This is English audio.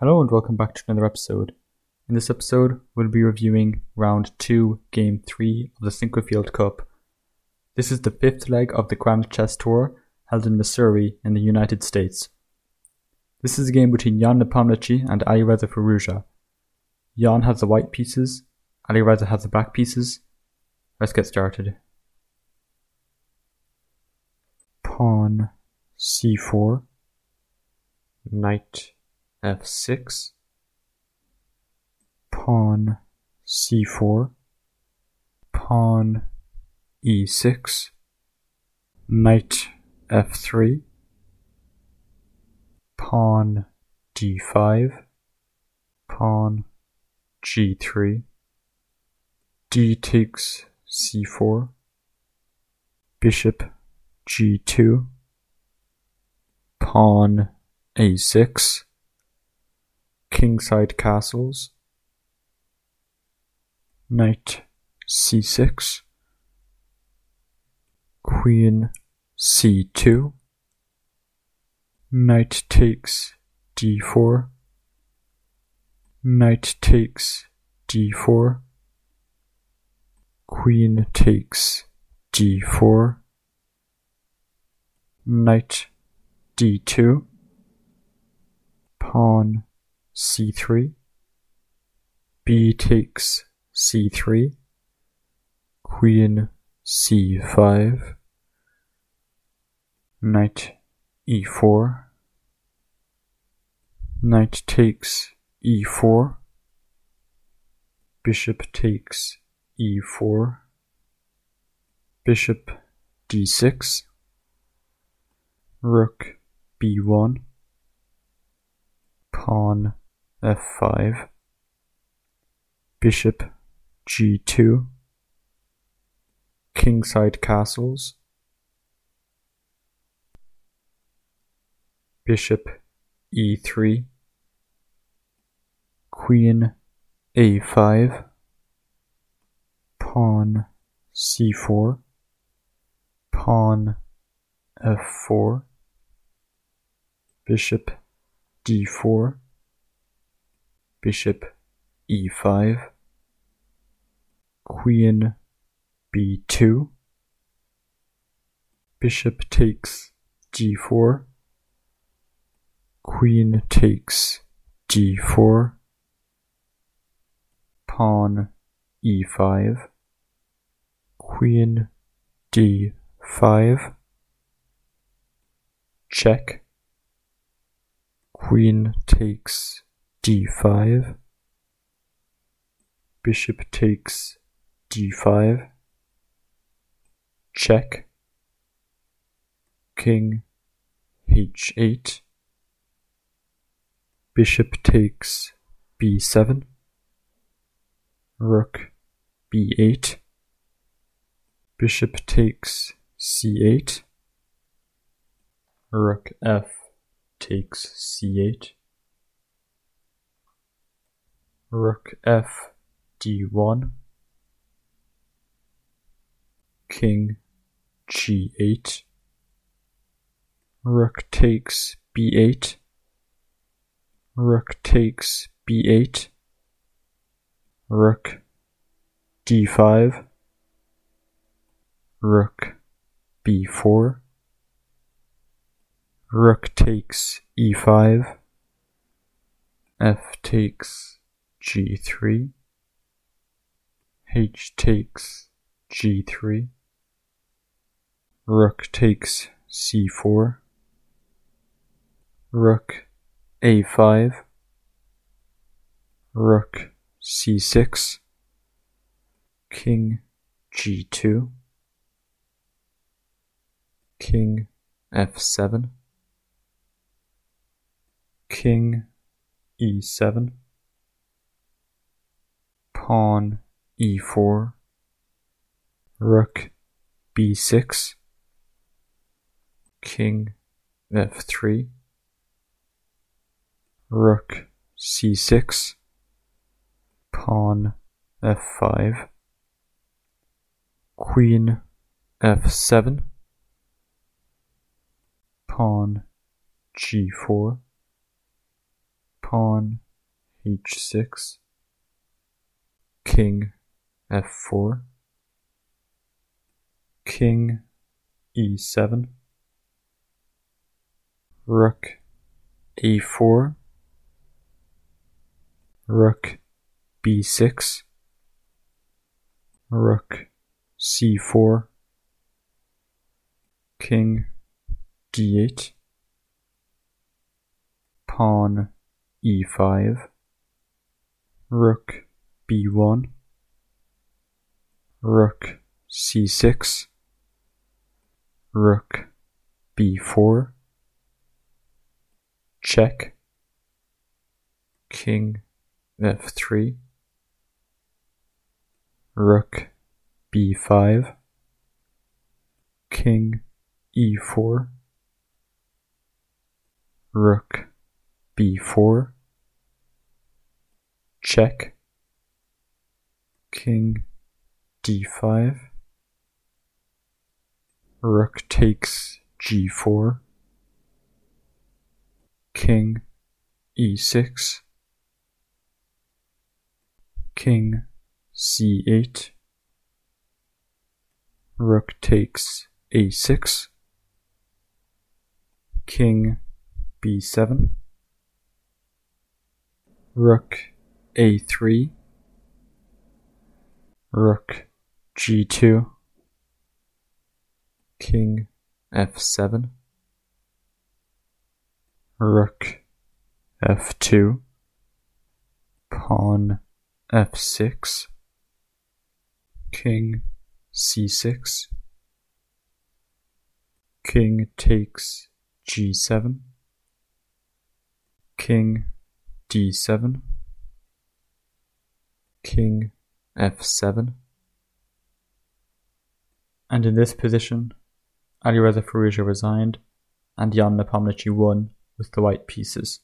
Hello and welcome back to another episode. In this episode, we'll be reviewing round 2, game 3 of the Sinquefield Cup. This is the fifth leg of the Grand Chess Tour held in Missouri in the United States. This is a game between Jan Nepomniachtchi and Alireza Firouzja. Jan has the white pieces, Alireza has the black pieces. Let's get started. Pawn c4, knight f6, pawn c4, pawn e6, knight f3, pawn d5, pawn g3, d takes c4, bishop g2, pawn a6, kingside castles, knight c6, queen c2, knight takes d4, knight takes d4, queen takes d4, knight d2, pawn c3, b takes c3, queen c5, knight e4, knight takes e4, bishop takes e4, bishop d6, rook b1, pawn f5, bishop g2, kingside castles, bishop e3, queen a5, pawn c4, pawn f4, bishop d4, bishop e5, queen b2, bishop takes g4, queen takes g4, pawn e5, queen d5, check, queen takes d5, bishop takes d5, check, king h8, bishop takes b7, rook b8, bishop takes c8, rook f takes c8, rook f d1, king g8, rook takes b8, rook takes b8, rook d5, rook b4, rook takes e5, f takes g3, h takes g3, rook takes c4, rook a5, rook c6, king g2, king f7, king e7, pawn e4, rook b6, king f3, rook c6, pawn f5, queen f7, pawn g4, pawn h6, king f4, king e7, rook a4, rook b6, rook c4, king d8, pawn e5, rook b1, rook c6, rook b4, check, king f3, rook b5, king e4, rook b4, check, king d5, rook takes g4, king e6, king c8, rook takes a6, king b7, rook a3, rook g2, king f7, rook f2, pawn f6, king c6, king takes g7, king d7, king f7. And in this position, Alireza Firouzja resigned, and Jan Nepomniachtchi won with the white pieces.